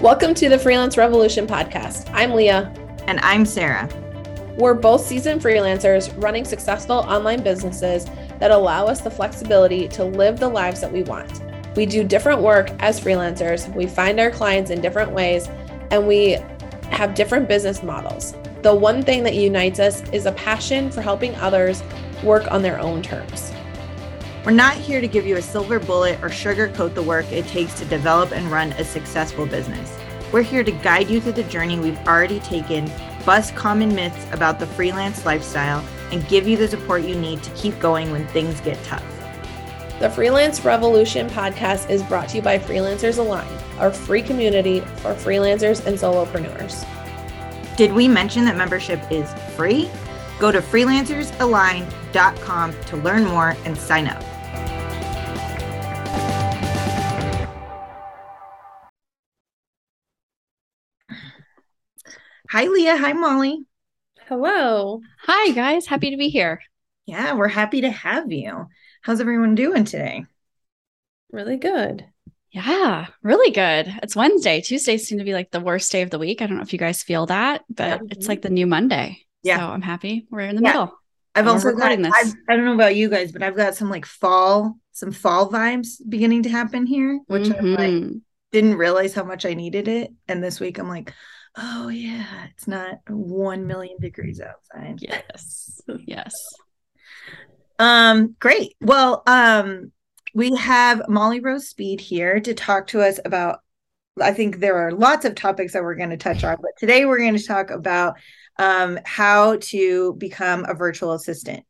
Welcome to the Freelance Revolution podcast. I'm Leah. And I'm Sarah. We're both seasoned freelancers running successful online businesses that allow us the flexibility to live the lives that we want. We do different work as freelancers, we find our clients in different ways, and we have different business models. The one thing that unites us is a passion for helping others work on their own terms. We're not here to give you a silver bullet or sugarcoat the work it takes to develop and run a successful business. We're here to guide you through the journey we've already taken, bust common myths about the freelance lifestyle, and give you the support you need to keep going when things get tough. The Freelance Revolution podcast is brought to you by Freelancers Align, our free community for freelancers and solopreneurs. Did we mention that membership is free? Go to freelancersalign.com to learn more and sign up. Hi, Leah. Hi, Molly. Hello. Hi, guys. Happy to be here. Yeah, we're happy to have you. How's everyone doing today? Really good. Yeah, really good. It's Wednesday. Tuesdays seem to be like the worst day of the week. I don't know if you guys feel that, but yeah. it's like the new Monday. Yeah. So I'm happy we're in the yeah. middle. I've also got, this. I've, I don't know about you guys, but I've got some like fall, some fall vibes beginning to happen here, which mm-hmm. I like didn't realize how much I needed it. And this week I'm like, oh yeah, it's not one million degrees outside. Yes. Yes. Um, great. Well, um, we have Molly Rose Speed here to talk to us about. I think there are lots of topics that we're going to touch on, but today we're going to talk about um, how to become a virtual assistant.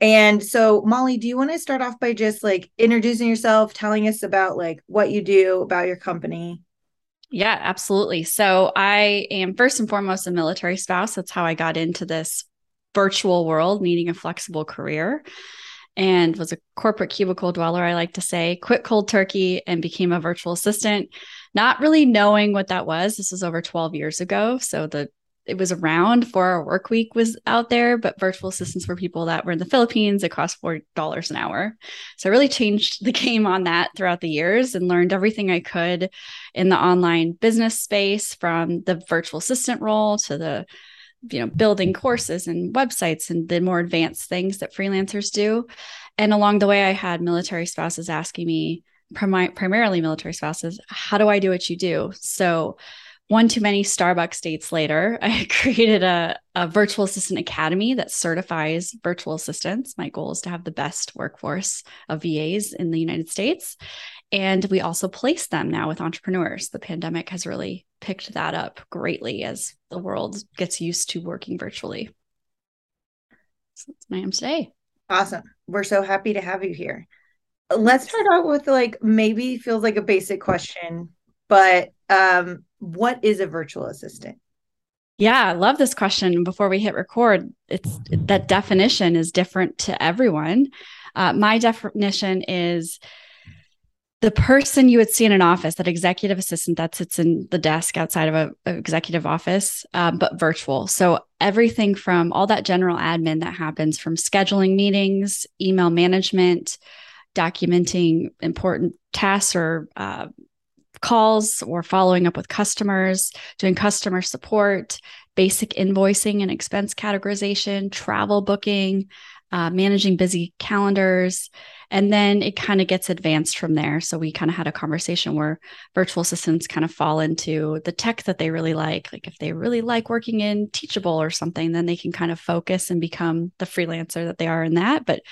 And so, Molly, do you want to start off by just like introducing yourself, telling us about like what you do, about your company? Yeah, absolutely. So, I am first and foremost a military spouse. That's how I got into this virtual world, needing a flexible career and was a corporate cubicle dweller, I like to say, quit cold turkey and became a virtual assistant, not really knowing what that was. This was over 12 years ago. So the it was around 4-Hour Workweek was out there, but virtual assistants were people that were in the Philippines. It cost four dollars an hour. So I really changed the game on that throughout the years and learned everything I could in the online business space from the virtual assistant role to the you know building courses and websites and the more advanced things that freelancers do and along the way i had military spouses asking me prim- primarily military spouses how do i do what you do so one too many starbucks dates later i created a, a virtual assistant academy that certifies virtual assistants my goal is to have the best workforce of vas in the united states and we also place them now with entrepreneurs. The pandemic has really picked that up greatly as the world gets used to working virtually. So that's my am today. Awesome. We're so happy to have you here. Let's start out with like maybe feels like a basic question, but um, what is a virtual assistant? Yeah, I love this question. Before we hit record, it's that definition is different to everyone. Uh, my definition is the person you would see in an office, that executive assistant that sits in the desk outside of a, executive office, um, but virtual. So everything from all that general admin that happens from scheduling meetings, email management, documenting important tasks or uh, calls or following up with customers, doing customer support, basic invoicing and expense categorization, travel booking, uh, managing busy calendars and then it kind of gets advanced from there. So we kind of had a conversation where virtual assistants kind of fall into the tech that they really like. Like if they really like working in Teachable or something, then they can kind of focus and become the freelancer that they are in that. But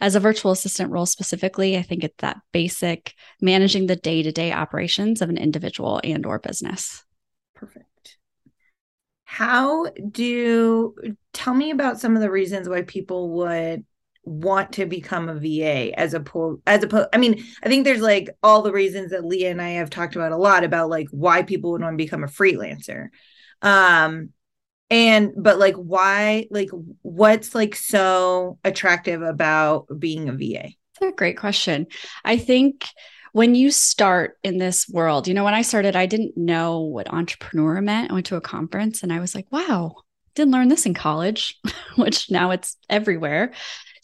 as a virtual assistant role specifically, I think it's that basic managing the day-to-day operations of an individual and or business. Perfect how do tell me about some of the reasons why people would want to become a VA as opposed as opposed I mean I think there's like all the reasons that Leah and I have talked about a lot about like why people would want to become a freelancer. Um and but like why like what's like so attractive about being a VA That's a great question. I think when you start in this world you know when I started I didn't know what entrepreneur meant. I went to a conference and I was like wow didn't learn this in college which now it's everywhere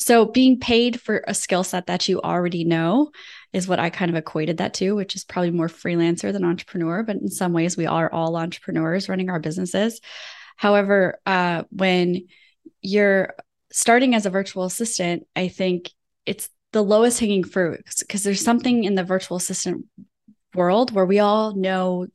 so being paid for a skill set that you already know is what I kind of equated that to, which is probably more freelancer than entrepreneur. But in some ways, we are all entrepreneurs running our businesses. However, uh, when you're starting as a virtual assistant, I think it's the lowest hanging fruit because there's something in the virtual assistant world where we all know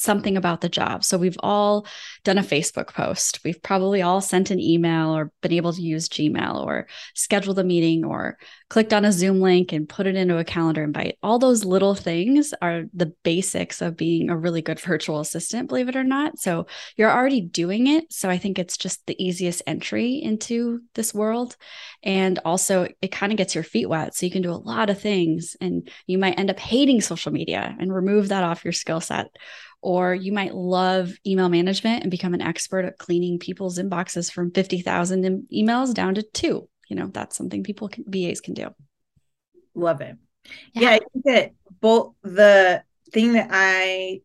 something about the job. So we've all done a Facebook post. We've probably all sent an email or been able to use Gmail or scheduled a meeting or clicked on a Zoom link and put it into a calendar invite. All those little things are the basics of being a really good virtual assistant, believe it or not. So you're already doing it. So I think it's just the easiest entry into this world. And also, it kind of gets your feet wet. So you can do a lot of things and you might end up hating social media and remove that off your skill set or you might love email management and become an expert at cleaning people's inboxes from 50,000 emails down to two. You know, that's something people can, VAs can do. Love it. Yeah. yeah, I think that both the thing that I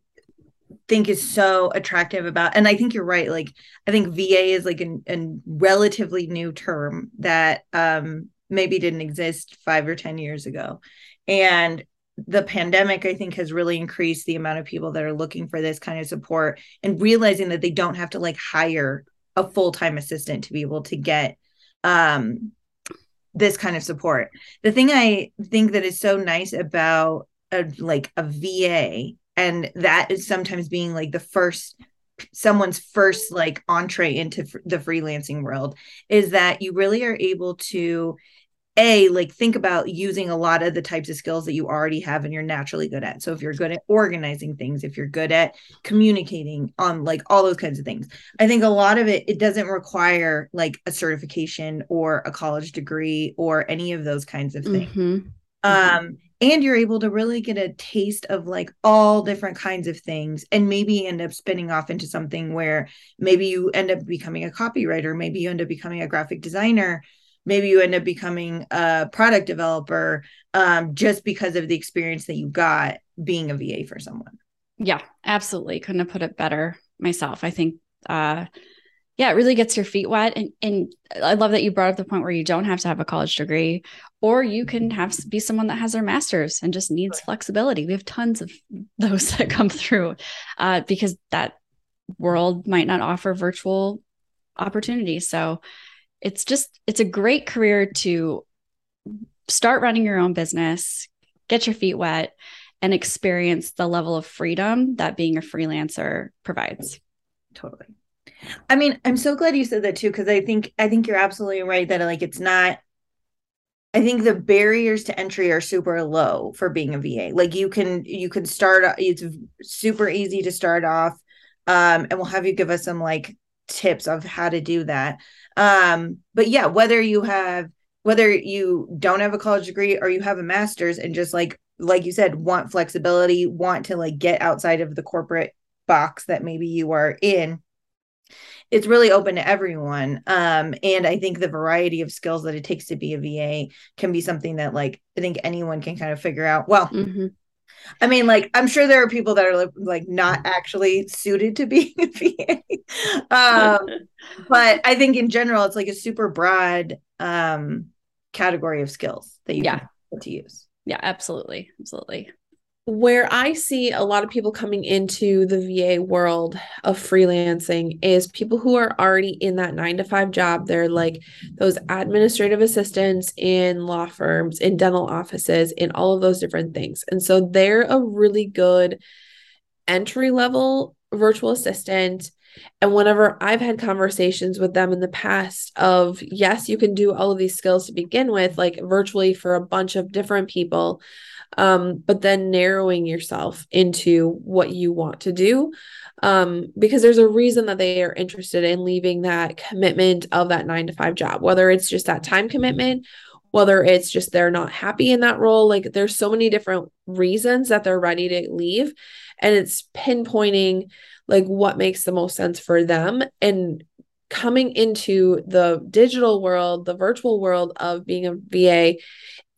think is so attractive about and i think you're right like i think va is like a, a relatively new term that um maybe didn't exist five or ten years ago and the pandemic i think has really increased the amount of people that are looking for this kind of support and realizing that they don't have to like hire a full-time assistant to be able to get um this kind of support. The thing i think that is so nice about a like a va and that is sometimes being like the first someone's first like entree into f- the freelancing world is that you really are able to a like think about using a lot of the types of skills that you already have and you're naturally good at. So if you're good at organizing things if you're good at communicating on like all those kinds of things. I think a lot of it it doesn't require like a certification or a college degree or any of those kinds of things. Mm-hmm. um and you're able to really get a taste of like all different kinds of things and maybe end up spinning off into something where maybe you end up becoming a copywriter maybe you end up becoming a graphic designer maybe you end up becoming a product developer um, just because of the experience that you got being a VA for someone. Yeah, absolutely. Couldn't have put it better myself. I think uh yeah, it really gets your feet wet. And and I love that you brought up the point where you don't have to have a college degree, or you can have be someone that has their master's and just needs flexibility. We have tons of those that come through uh, because that world might not offer virtual opportunities. So it's just it's a great career to start running your own business, get your feet wet, and experience the level of freedom that being a freelancer provides. Totally. I mean, I'm so glad you said that too because I think I think you're absolutely right that like it's not I think the barriers to entry are super low for being a VA. Like you can you can start it's super easy to start off um and we'll have you give us some like tips of how to do that um but yeah whether you have whether you don't have a college degree or you have a master's and just like like you said want flexibility want to like get outside of the corporate box that maybe you are in it's really open to everyone um and i think the variety of skills that it takes to be a va can be something that like i think anyone can kind of figure out well mm-hmm. I mean, like, I'm sure there are people that are like not actually suited to being a VA. um, but I think in general, it's like a super broad um, category of skills that you yeah. to use. Yeah, absolutely. Absolutely where I see a lot of people coming into the VA world of freelancing is people who are already in that nine to five job. They're like those administrative assistants in law firms, in dental offices, in all of those different things. And so they're a really good entry level virtual assistant. And whenever I've had conversations with them in the past of, yes, you can do all of these skills to begin with, like virtually for a bunch of different people um, but then narrowing yourself into what you want to do um, because there's a reason that they are interested in leaving that commitment of that nine to five job, whether it's just that time commitment, whether it's just they're not happy in that role. Like there's so many different reasons that they're ready to leave. And it's pinpointing like what makes the most sense for them and coming into the digital world, the virtual world of being a VA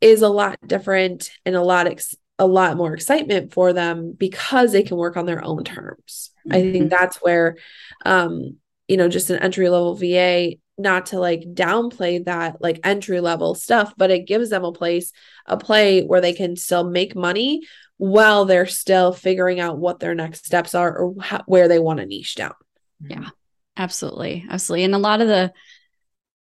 is a lot different and a lot ex- a lot more excitement for them because they can work on their own terms. Mm-hmm. I think mm-hmm. that's where um you know just an entry level VA not to like downplay that like entry level stuff, but it gives them a place, a play where they can still make money while they're still figuring out what their next steps are or how, where they want to niche down. Yeah, absolutely. Absolutely. And a lot of the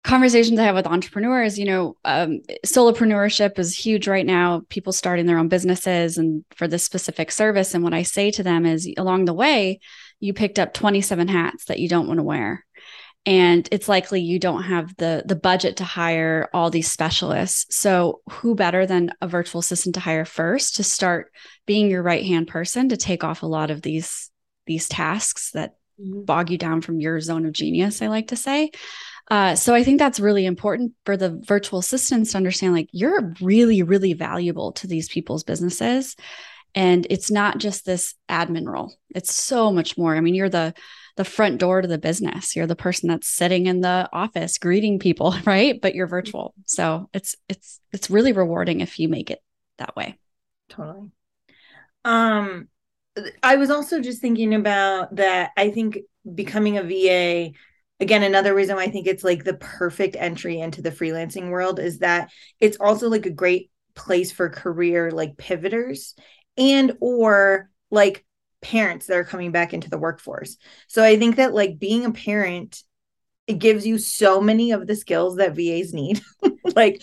conversations I have with entrepreneurs, you know, um, solopreneurship is huge right now. People starting their own businesses and for this specific service. And what I say to them is along the way, you picked up 27 hats that you don't want to wear and it's likely you don't have the the budget to hire all these specialists so who better than a virtual assistant to hire first to start being your right hand person to take off a lot of these these tasks that. Bog you down from your zone of genius i like to say uh, so i think that's really important for the virtual assistants to understand like you're really really valuable to these people's businesses and it's not just this admin role it's so much more i mean you're the the front door to the business. You're the person that's sitting in the office greeting people, right? But you're virtual. So it's it's it's really rewarding if you make it that way. Totally. Um I was also just thinking about that I think becoming a VA again another reason why I think it's like the perfect entry into the freelancing world is that it's also like a great place for career like pivoters and or like parents that are coming back into the workforce. So I think that like being a parent it gives you so many of the skills that VAs need, like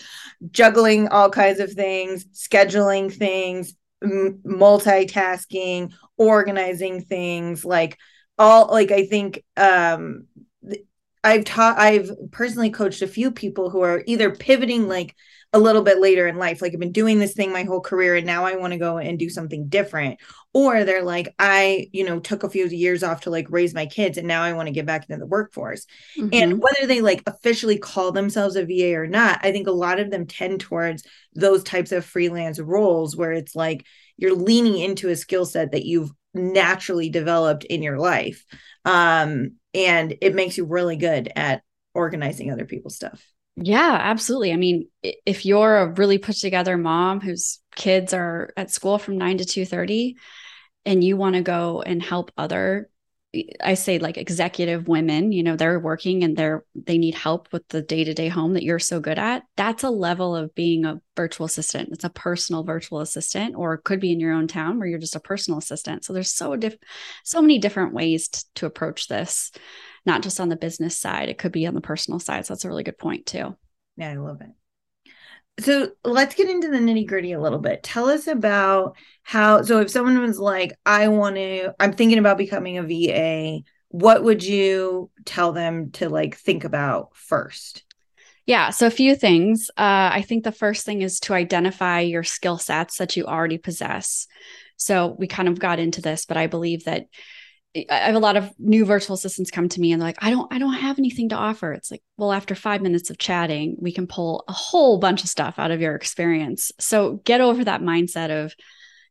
juggling all kinds of things, scheduling things, m- multitasking, organizing things, like all like I think um I've taught I've personally coached a few people who are either pivoting like a little bit later in life like I've been doing this thing my whole career and now I want to go and do something different or they're like I you know took a few years off to like raise my kids and now I want to get back into the workforce mm-hmm. and whether they like officially call themselves a VA or not I think a lot of them tend towards those types of freelance roles where it's like you're leaning into a skill set that you've naturally developed in your life um and it makes you really good at organizing other people's stuff yeah, absolutely. I mean, if you're a really put together mom whose kids are at school from 9 to 2:30 and you want to go and help other I say like executive women, you know, they're working and they're they need help with the day-to-day home that you're so good at. That's a level of being a virtual assistant. It's a personal virtual assistant or could be in your own town where you're just a personal assistant. So there's so diff so many different ways t- to approach this not just on the business side, it could be on the personal side. So that's a really good point too. Yeah, I love it. So let's get into the nitty gritty a little bit. Tell us about how, so if someone was like, I want to, I'm thinking about becoming a VA, what would you tell them to like think about first? Yeah, so a few things. Uh, I think the first thing is to identify your skill sets that you already possess. So we kind of got into this, but I believe that I have a lot of new virtual assistants come to me and they're like, I don't, I don't have anything to offer. It's like, well, after five minutes of chatting, we can pull a whole bunch of stuff out of your experience. So get over that mindset of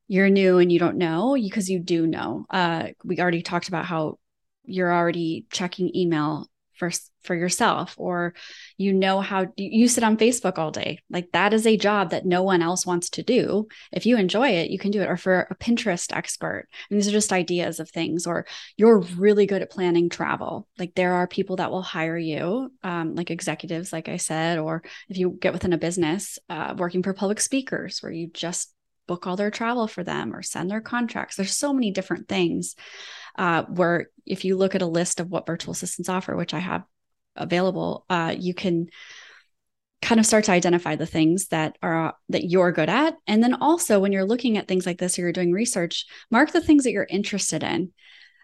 you're new and you don't know because you do know. Uh, we already talked about how you're already checking email for for yourself or you know how you sit on Facebook all day. Like that is a job that no one else wants to do. If you enjoy it you can do it. Or for a Pinterest expert and these are just ideas of things. Or you're really good at planning travel. Like there are people that will hire you um, like executives like I said or if you get within a business uh, working for public speakers where you just book all their travel for them or send their contracts. There's so many different things uh, where if you look at a list of what virtual assistants offer, which I have available, uh, you can kind of start to identify the things that are that you're good at and then also when you're looking at things like this or you're doing research mark the things that you're interested in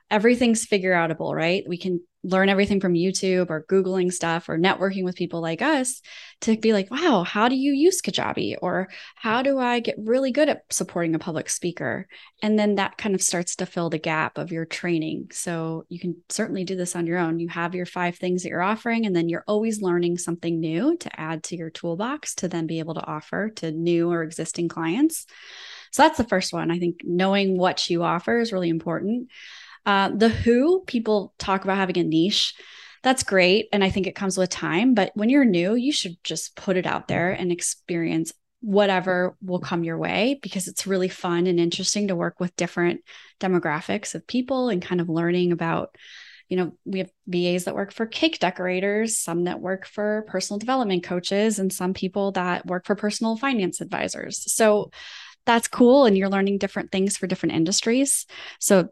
everything's figure outable, right? We can learn everything from YouTube or Googling stuff or networking with people like us to be like, wow, how do you use Kajabi? Or how do I get really good at supporting a public speaker? And then that kind of starts to fill the gap of your training. So you can certainly do this on your own. You have your five things that you're offering, and then you're always learning something new to add to your toolbox to then be able to offer to new or existing clients. So that's the first one. I think knowing what you offer is really important. Uh, the who, people talk about having a niche. That's great. And I think it comes with time. But when you're new, you should just put it out there and experience whatever will come your way because it's really fun and interesting to work with different demographics of people and kind of learning about you know, we have VAs that work for cake decorators, some that work for personal development coaches, and some people that work for personal finance advisors. So that's cool. And you're learning different things for different industries. So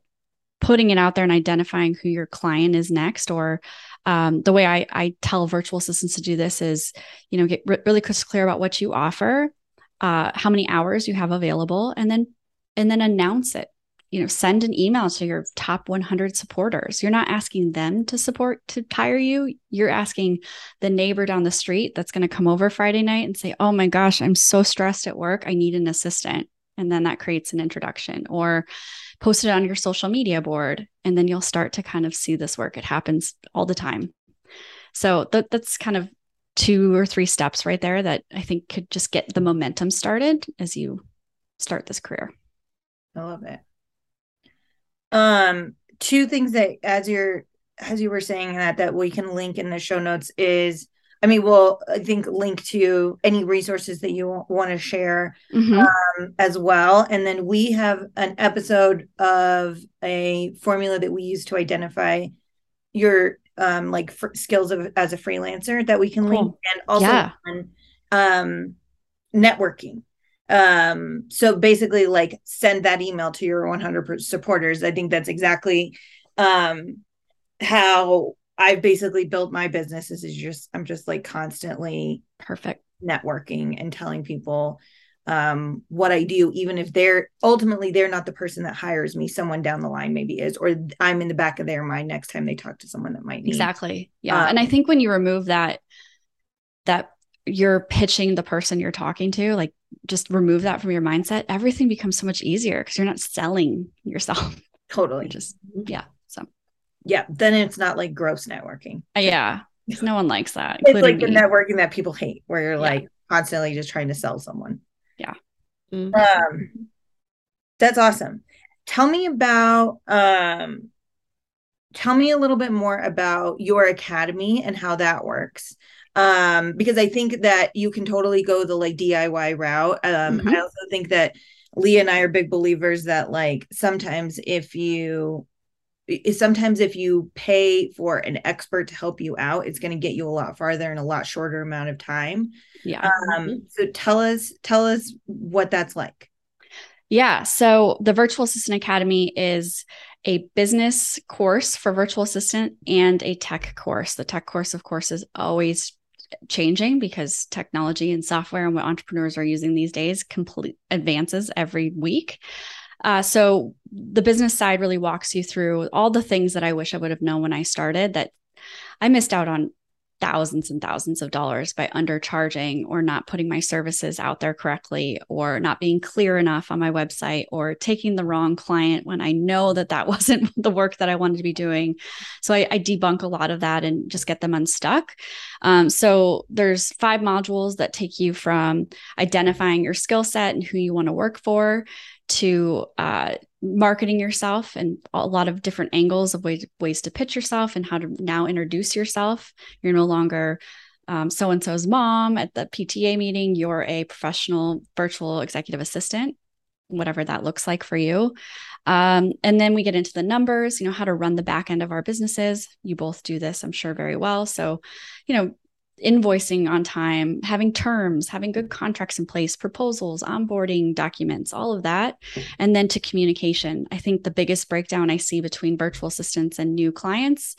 putting it out there and identifying who your client is next or um, the way I, I tell virtual assistants to do this is you know get really clear about what you offer uh, how many hours you have available and then and then announce it. You know send an email to your top 100 supporters. You're not asking them to support to hire you. You're asking the neighbor down the street that's going to come over friday night and say oh my gosh i'm so stressed at work. I need an assistant and then that creates an introduction or post it on your social media board and then you'll start to kind of see this work. It happens all the time. So th- that's kind of two or three steps right there that i think could just get the momentum started as you start this career. I love it. Um two things that as you're as you were saying that that we can link in the show notes is I mean, we'll I think link to any resources that you want to share mm-hmm. um, as well. And then we have an episode of a formula that we use to identify your um, like skills of as a freelancer that we can cool. link, and also yeah. on, um, networking. Um, so basically, like send that email to your 100 supporters. I think that's exactly um how I've basically built my business This is just I'm just like constantly perfect networking and telling people um what I do even if they're ultimately they're not the person that hires me someone down the line maybe is or I'm in the back of their mind next time they talk to someone that might need. Exactly. Yeah. Um, and I think when you remove that that you're pitching the person you're talking to like just remove that from your mindset everything becomes so much easier because you're not selling yourself. Totally. just yeah yeah, then it's not like gross networking. Uh, yeah, because no one likes that. It's like me. the networking that people hate, where you're yeah. like constantly just trying to sell someone. Yeah. Mm-hmm. Um, that's awesome. Tell me about um, tell me a little bit more about your academy and how that works. Um, because I think that you can totally go the like DIY route. Um, mm-hmm. I also think that Leah and I are big believers that like sometimes if you sometimes if you pay for an expert to help you out it's going to get you a lot farther in a lot shorter amount of time. Yeah. Um, mm-hmm. so tell us tell us what that's like. Yeah so the virtual assistant academy is a business course for virtual assistant and a tech course. The tech course of course is always changing because technology and software and what entrepreneurs are using these days complete advances every week uh, so the business side really walks you through all the things that I wish I would have known when I started that I missed out on thousands and thousands of dollars by undercharging or not putting my services out there correctly or not being clear enough on my website or taking the wrong client when I know that that wasn't the work that I wanted to be doing. So I, I debunk a lot of that and just get them unstuck. Um, so there's five modules that take you from identifying your skill set and who you want to work for to uh, marketing yourself and a lot of different angles of ways, ways to pitch yourself and how to now introduce yourself. You're no longer so and so's mom at the PTA meeting, you're a professional virtual executive assistant, whatever that looks like for you. Um, and then we get into the numbers, you know, how to run the back end of our businesses. You both do this, I'm sure, very well. So, you know, invoicing on time, having terms, having good contracts in place, proposals, onboarding documents, all of that. And then to communication. I think the biggest breakdown I see between virtual assistants and new clients,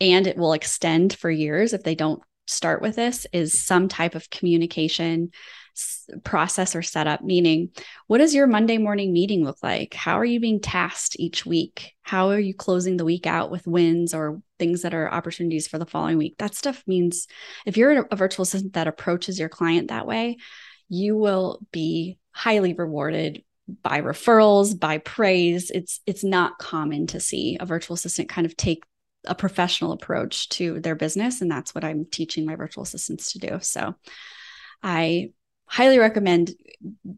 and it will extend for years if they don't start with this, is some type of communication process or setup meaning what does your monday morning meeting look like? How are you being tasked each week? How are you closing the week out with wins or things that are opportunities for the following week? That stuff means if you're a virtual assistant that approaches your client that way you will be highly rewarded by referrals by praise. It's it's not common to see a virtual assistant kind of take a professional approach to their business and that's what i'm teaching my virtual assistants to do. So i highly recommend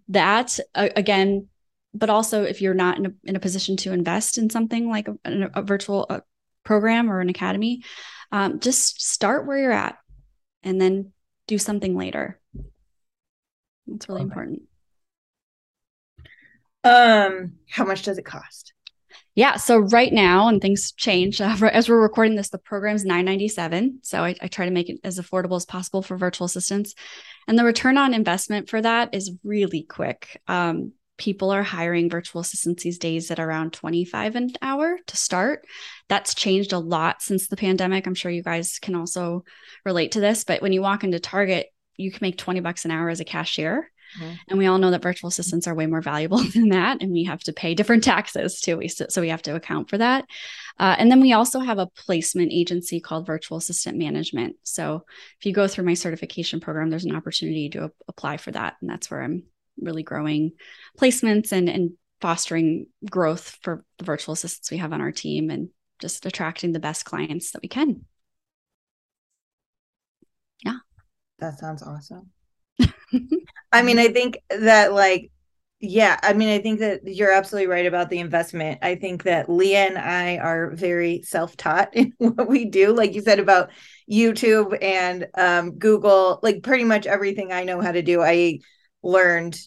that uh, again but also if you're not in a, in a position to invest in something like a, a virtual uh, program or an academy um, just start where you're at and then do something later. It's really okay. important. Um how much does it cost Yeah. So right now, and things change uh, as we're recording this, the program's 997. So I, I, try to make it as affordable as possible for virtual assistants. And the return on investment for that is really quick. Um, people are hiring virtual assistants these days at around 25 an hour to start. That's changed a lot since the pandemic. I'm sure you guys can also relate to this, but when you walk into Target, you can make 20 bucks an hour as a cashier. Mm-hmm. And we all know that virtual assistants are way more valuable than that. And we have to pay different taxes too. We, so we have to account for that. Uh, and then we also have a placement agency called Virtual Assistant Management. So if you go through my certification program, there's an opportunity to a- apply for that. And that's where I'm really growing placements and, and fostering growth for the virtual assistants we have on our team and just attracting the best clients that we can. Yeah. That sounds awesome. I mean, I think that like yeah, I mean, I think that you're absolutely right about the investment. I think that Leah and I are very self-taught in what we do. Like you said about YouTube and um, Google, like pretty much everything I know how to do, I learned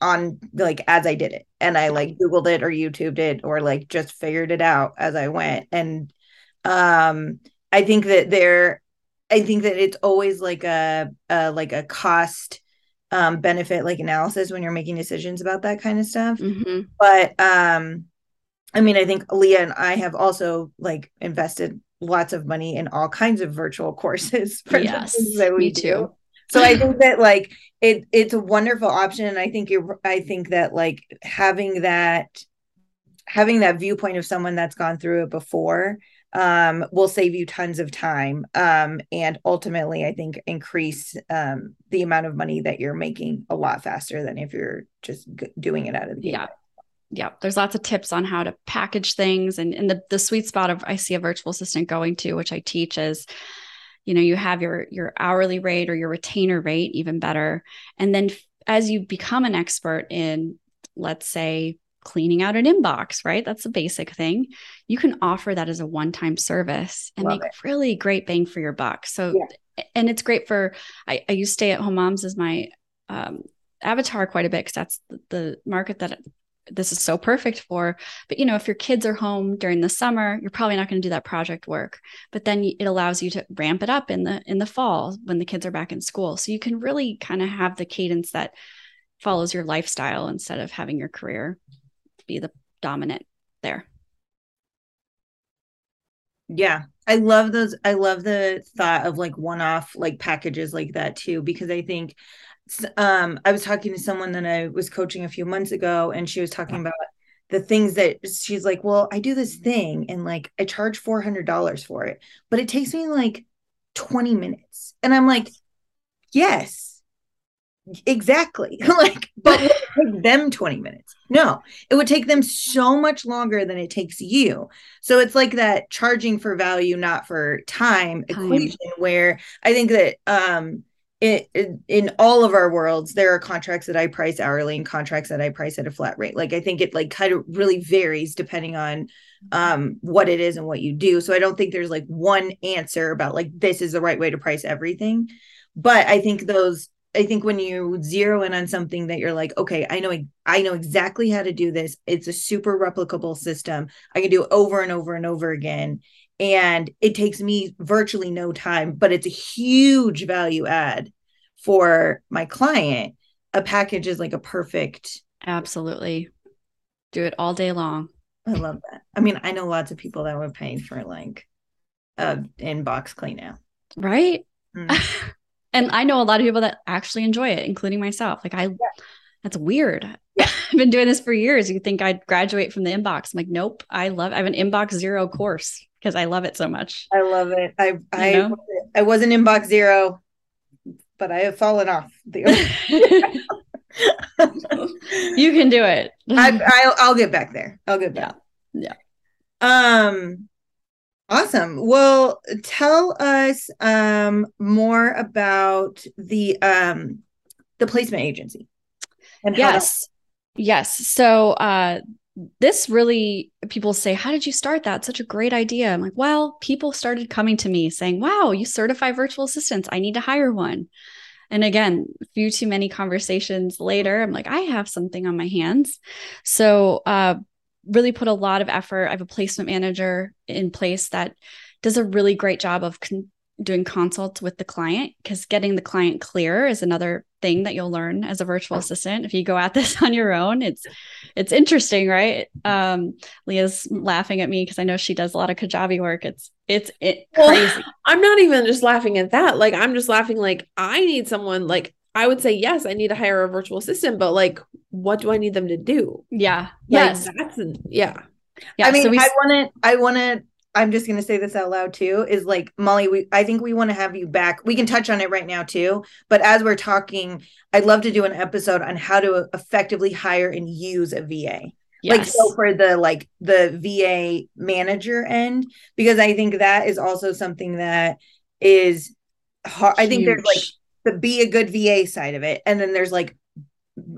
on like as I did it. And I like Googled it or YouTubed it or like just figured it out as I went. And um I think that there I think that it's always like a, a like a cost um, benefit like analysis when you're making decisions about that kind of stuff. Mm-hmm. But um, I mean, I think Leah and I have also like invested lots of money in all kinds of virtual courses for yes, that we do. Too. So I think that like it it's a wonderful option. And I think you I think that like having that having that viewpoint of someone that's gone through it before um, will save you tons of time um, and ultimately i think increase um, the amount of money that you're making a lot faster than if you're just g- doing it out of the yeah. Yeah. There's lots of tips on how to package things and, and the, the sweet spot of i see a virtual assistant going to which i teach is you know you have your your hourly rate or your retainer rate even better. And then as you become an expert in let's say cleaning out an inbox, right? That's a basic thing. You can offer that as a one time service and Love make it. really great bang for your buck. So, yeah. and it's great for, I, I use stay at home moms as my um, avatar quite a bit because that's the, the market that this is so perfect for. But, you know, if your kids are home during the summer, you're probably not going to do that project work. But then it allows you to ramp it up in the in the fall when the kids are back in school. So you can really kind of have the cadence that follows your lifestyle instead of having your career be the dominant there. Yeah. I love those. I love the thought of like one off like packages like that too, because I think um I was talking to someone that I was coaching a few months ago and she was talking about the things that she's like, well, I do this thing and like I charge $400 for it, but it takes me like 20 minutes. And I'm like, yes, exactly. Like but take them 20 minutes? No. It would take them so much longer than it takes you. So it's like that charging for value not for time, time. equation where i think that um it, it, in all of our worlds there are contracts that i price hourly and contracts that i price at a flat rate. Like i think it like kind of really varies depending on um what it is and what you do. So i don't think there's like one answer about like this is the right way to price everything. But i think those I think when you zero in on something that you're like, okay, I know I know exactly how to do this. It's a super replicable system. I can do it over and over and over again. And it takes me virtually no time, but it's a huge value add for my client. A package is like a perfect. Absolutely. Do it all day long. I love that. I mean, I know lots of people that would pay for like a inbox clean out. Right? Mm. and I know a lot of people that actually enjoy it, including myself. Like I, yeah. that's weird. Yeah. I've been doing this for years. You think I'd graduate from the inbox? I'm like, nope. I love. I have an inbox zero course because I love it so much. I love it. I I know? I was an inbox zero, but I have fallen off the. you can do it. I, I'll, I'll get back there. I'll get back. Yeah. yeah. Um. Awesome. Well, tell us um, more about the um, the placement agency. Yes, yes. So uh, this really people say, "How did you start that? Such a great idea." I'm like, "Well, people started coming to me saying, "Wow, you certify virtual assistants. I need to hire one." And again, a few too many conversations later, I'm like, I have something on my hands. So uh, really put a lot of effort. I have a placement manager in place that does a really great job of con- doing consults with the client because getting the client clear is another thing that you'll learn as a virtual assistant if you go at this on your own it's it's interesting right um leah's laughing at me because i know she does a lot of kajabi work it's it's it Well, crazy I'm not even just laughing at that. Like I'm just laughing like I need someone like I would say yes, I need to hire a virtual assistant, but like what do I need them to do? yeah Like, yes That's yeah. yeah I mean, so we I want to, I want to, I'm just going to say this out loud too is like, Molly, we, I think we want to have you back. We can touch on it right now too. But as we're talking, I'd love to do an episode on how to effectively hire and use a VA. Yes. Like, so for the like the VA manager end, because I think that is also something that is hard. I think there's like Huge. The be a good VA side of it. And then there's like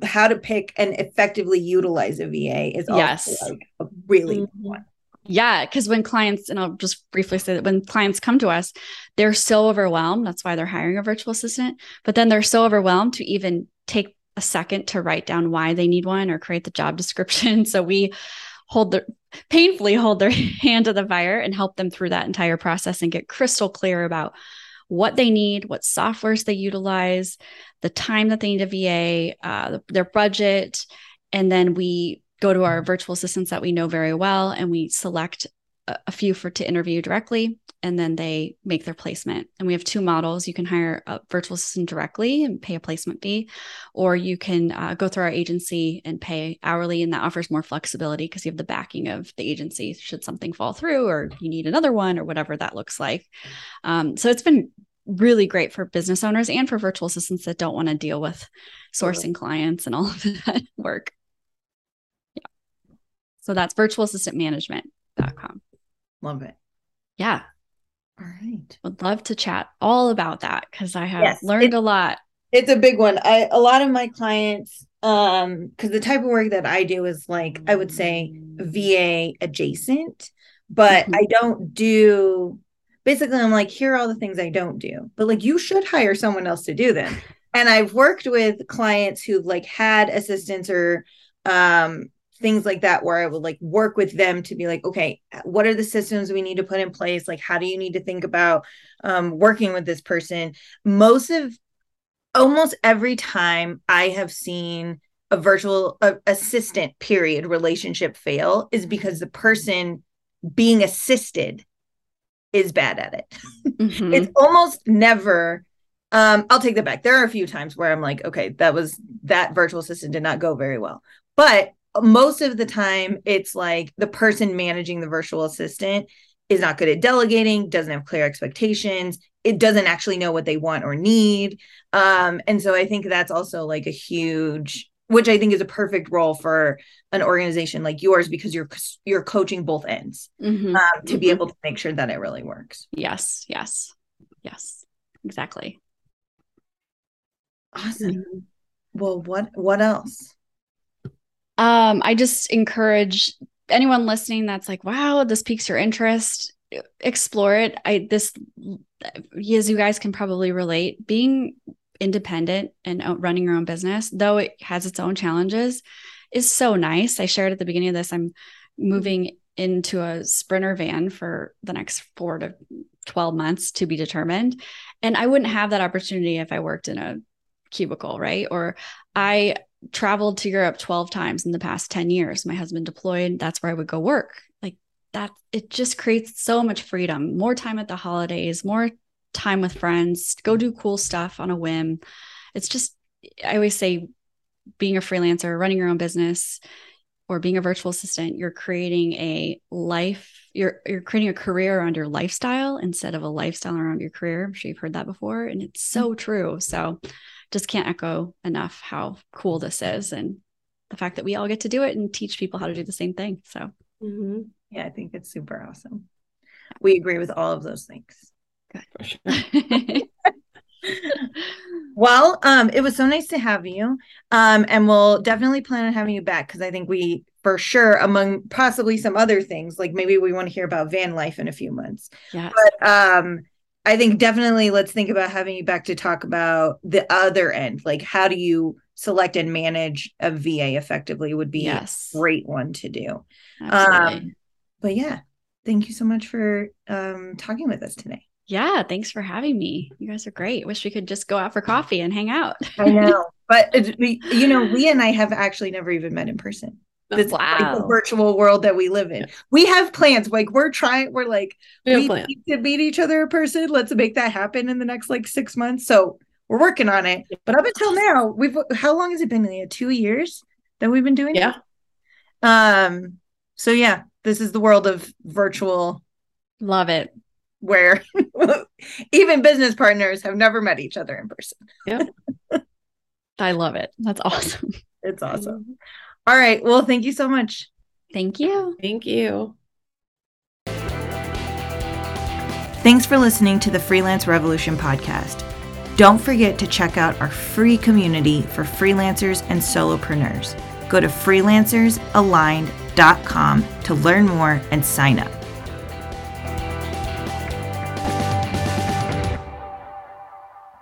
how to pick and effectively utilize a VA is also Yes. like a really Mhm. good one. Yeah, because when clients, and I'll just briefly say that when clients come to us, they're so overwhelmed. That's why they're hiring a virtual assistant. But then they're so overwhelmed to even take a second to write down why they need one or create the job description. So we hold their painfully hold their hand to the fire and help them through that entire process and get crystal clear about what they need, what softwares they utilize, the time that they need a VA, uh, their budget, and then we go to our virtual assistants that we know very well and we select a, few for to interview directly and then they make their placement. And we have two models. You can hire a virtual assistant directly and pay a placement fee or you can uh, go through our agency and pay hourly and that offers more flexibility because you have the backing of the agency should something fall through or you need another one or whatever that looks like. Um, so it's been really great for business owners and for virtual assistants that don't want to deal with sourcing clients and all of that work. Yeah. So that's virtualassistantmanagement.com. Love it. Yeah, All right. would love to chat all about that because I have Yes, learned a lot. It's a big one. I a lot of my clients, um, because the type of work that I do is like I would say VA adjacent, but Mhm. I don't do basically I'm like, here are all the things I don't do. But like you should hire someone else to do them. and I've worked with clients who've like had assistants or um things like that where I would like work with them to be like, okay, what are the systems we need to put in place? Like, how do you need to think about um, working with this person? Most of, almost every time I have seen a virtual assistant period relationship fail is because the person being assisted is bad at it. Mhm. It's almost never. Um, I'll take that back. There are a few times where I'm like, okay, that was that virtual assistant did not go very well. But most of the time, it's like the person managing the virtual assistant is not good at delegating, doesn't have clear expectations, it doesn't actually know what they want or need. Um, and so I think that's also like a huge, which I think is a perfect role for an organization like yours because you're you're coaching both ends Mhm. um, to be Mhm. able to make sure that it really works. Yes, yes, yes, exactly. Awesome. Well, what what else? Um, I just encourage anyone listening that's like, wow, this piques your interest, explore it. I this as you guys can probably relate, being independent and running your own business, though it has its own challenges, is so nice. I shared at the beginning of this, I'm moving into a sprinter van for the next four to 12 months to be determined. And I wouldn't have that opportunity if I worked in a cubicle, right? Or I traveled to Europe 12 times in the past 10 years. My husband deployed, that's where I would go work. Like that, it just creates so much freedom, more time at the holidays, more time with friends, go do cool stuff on a whim. It's just, I always say, being a freelancer, running your own business, or being a virtual assistant, you're creating a life, you're you're creating a career around your lifestyle instead of a lifestyle around your career. I'm sure you've heard that before. And it's so mm-hmm. true. So just can't echo enough how cool this is and the fact that we all get to do it and teach people how to do the same thing. So Mhm. Yeah, I think it's super awesome. We agree with all of those things. For sure. Well, um, it was so nice to have you. Um, and we'll definitely plan on having you back because I think we for sure, among possibly some other things, like maybe we want to hear about van life in a few months. Yeah. But um, I think definitely let's think about having you back to talk about the other end. Like, how do you select and manage a VA effectively would be yes. a great one to do. Absolutely. Um, but yeah, thank you so much for um, talking with us today. yeah. Thanks for having me. You guys are great. Wish we could just go out for coffee and hang out. I know, but you know, Leah and I have actually never even met in person. This is like virtual world that we live in. We have plans. Like we're trying. We're like We we need to meet each other in person. Let's make that happen in the next like six months. So we're working on it. But up until now, we've how long has it been? Leah? Two years that we've been doing. it? Yeah. Um. So yeah, this is the world of virtual, Love it. where even business partners have never met each other in person. Yeah. I love it. That's awesome. It's awesome. All right. Well, thank you so much. Thank you. Thank you. Thanks for listening to the Freelance Revolution podcast. Don't forget to check out our free community for freelancers and solopreneurs. Go to freelancersaligned.com to learn more and sign up.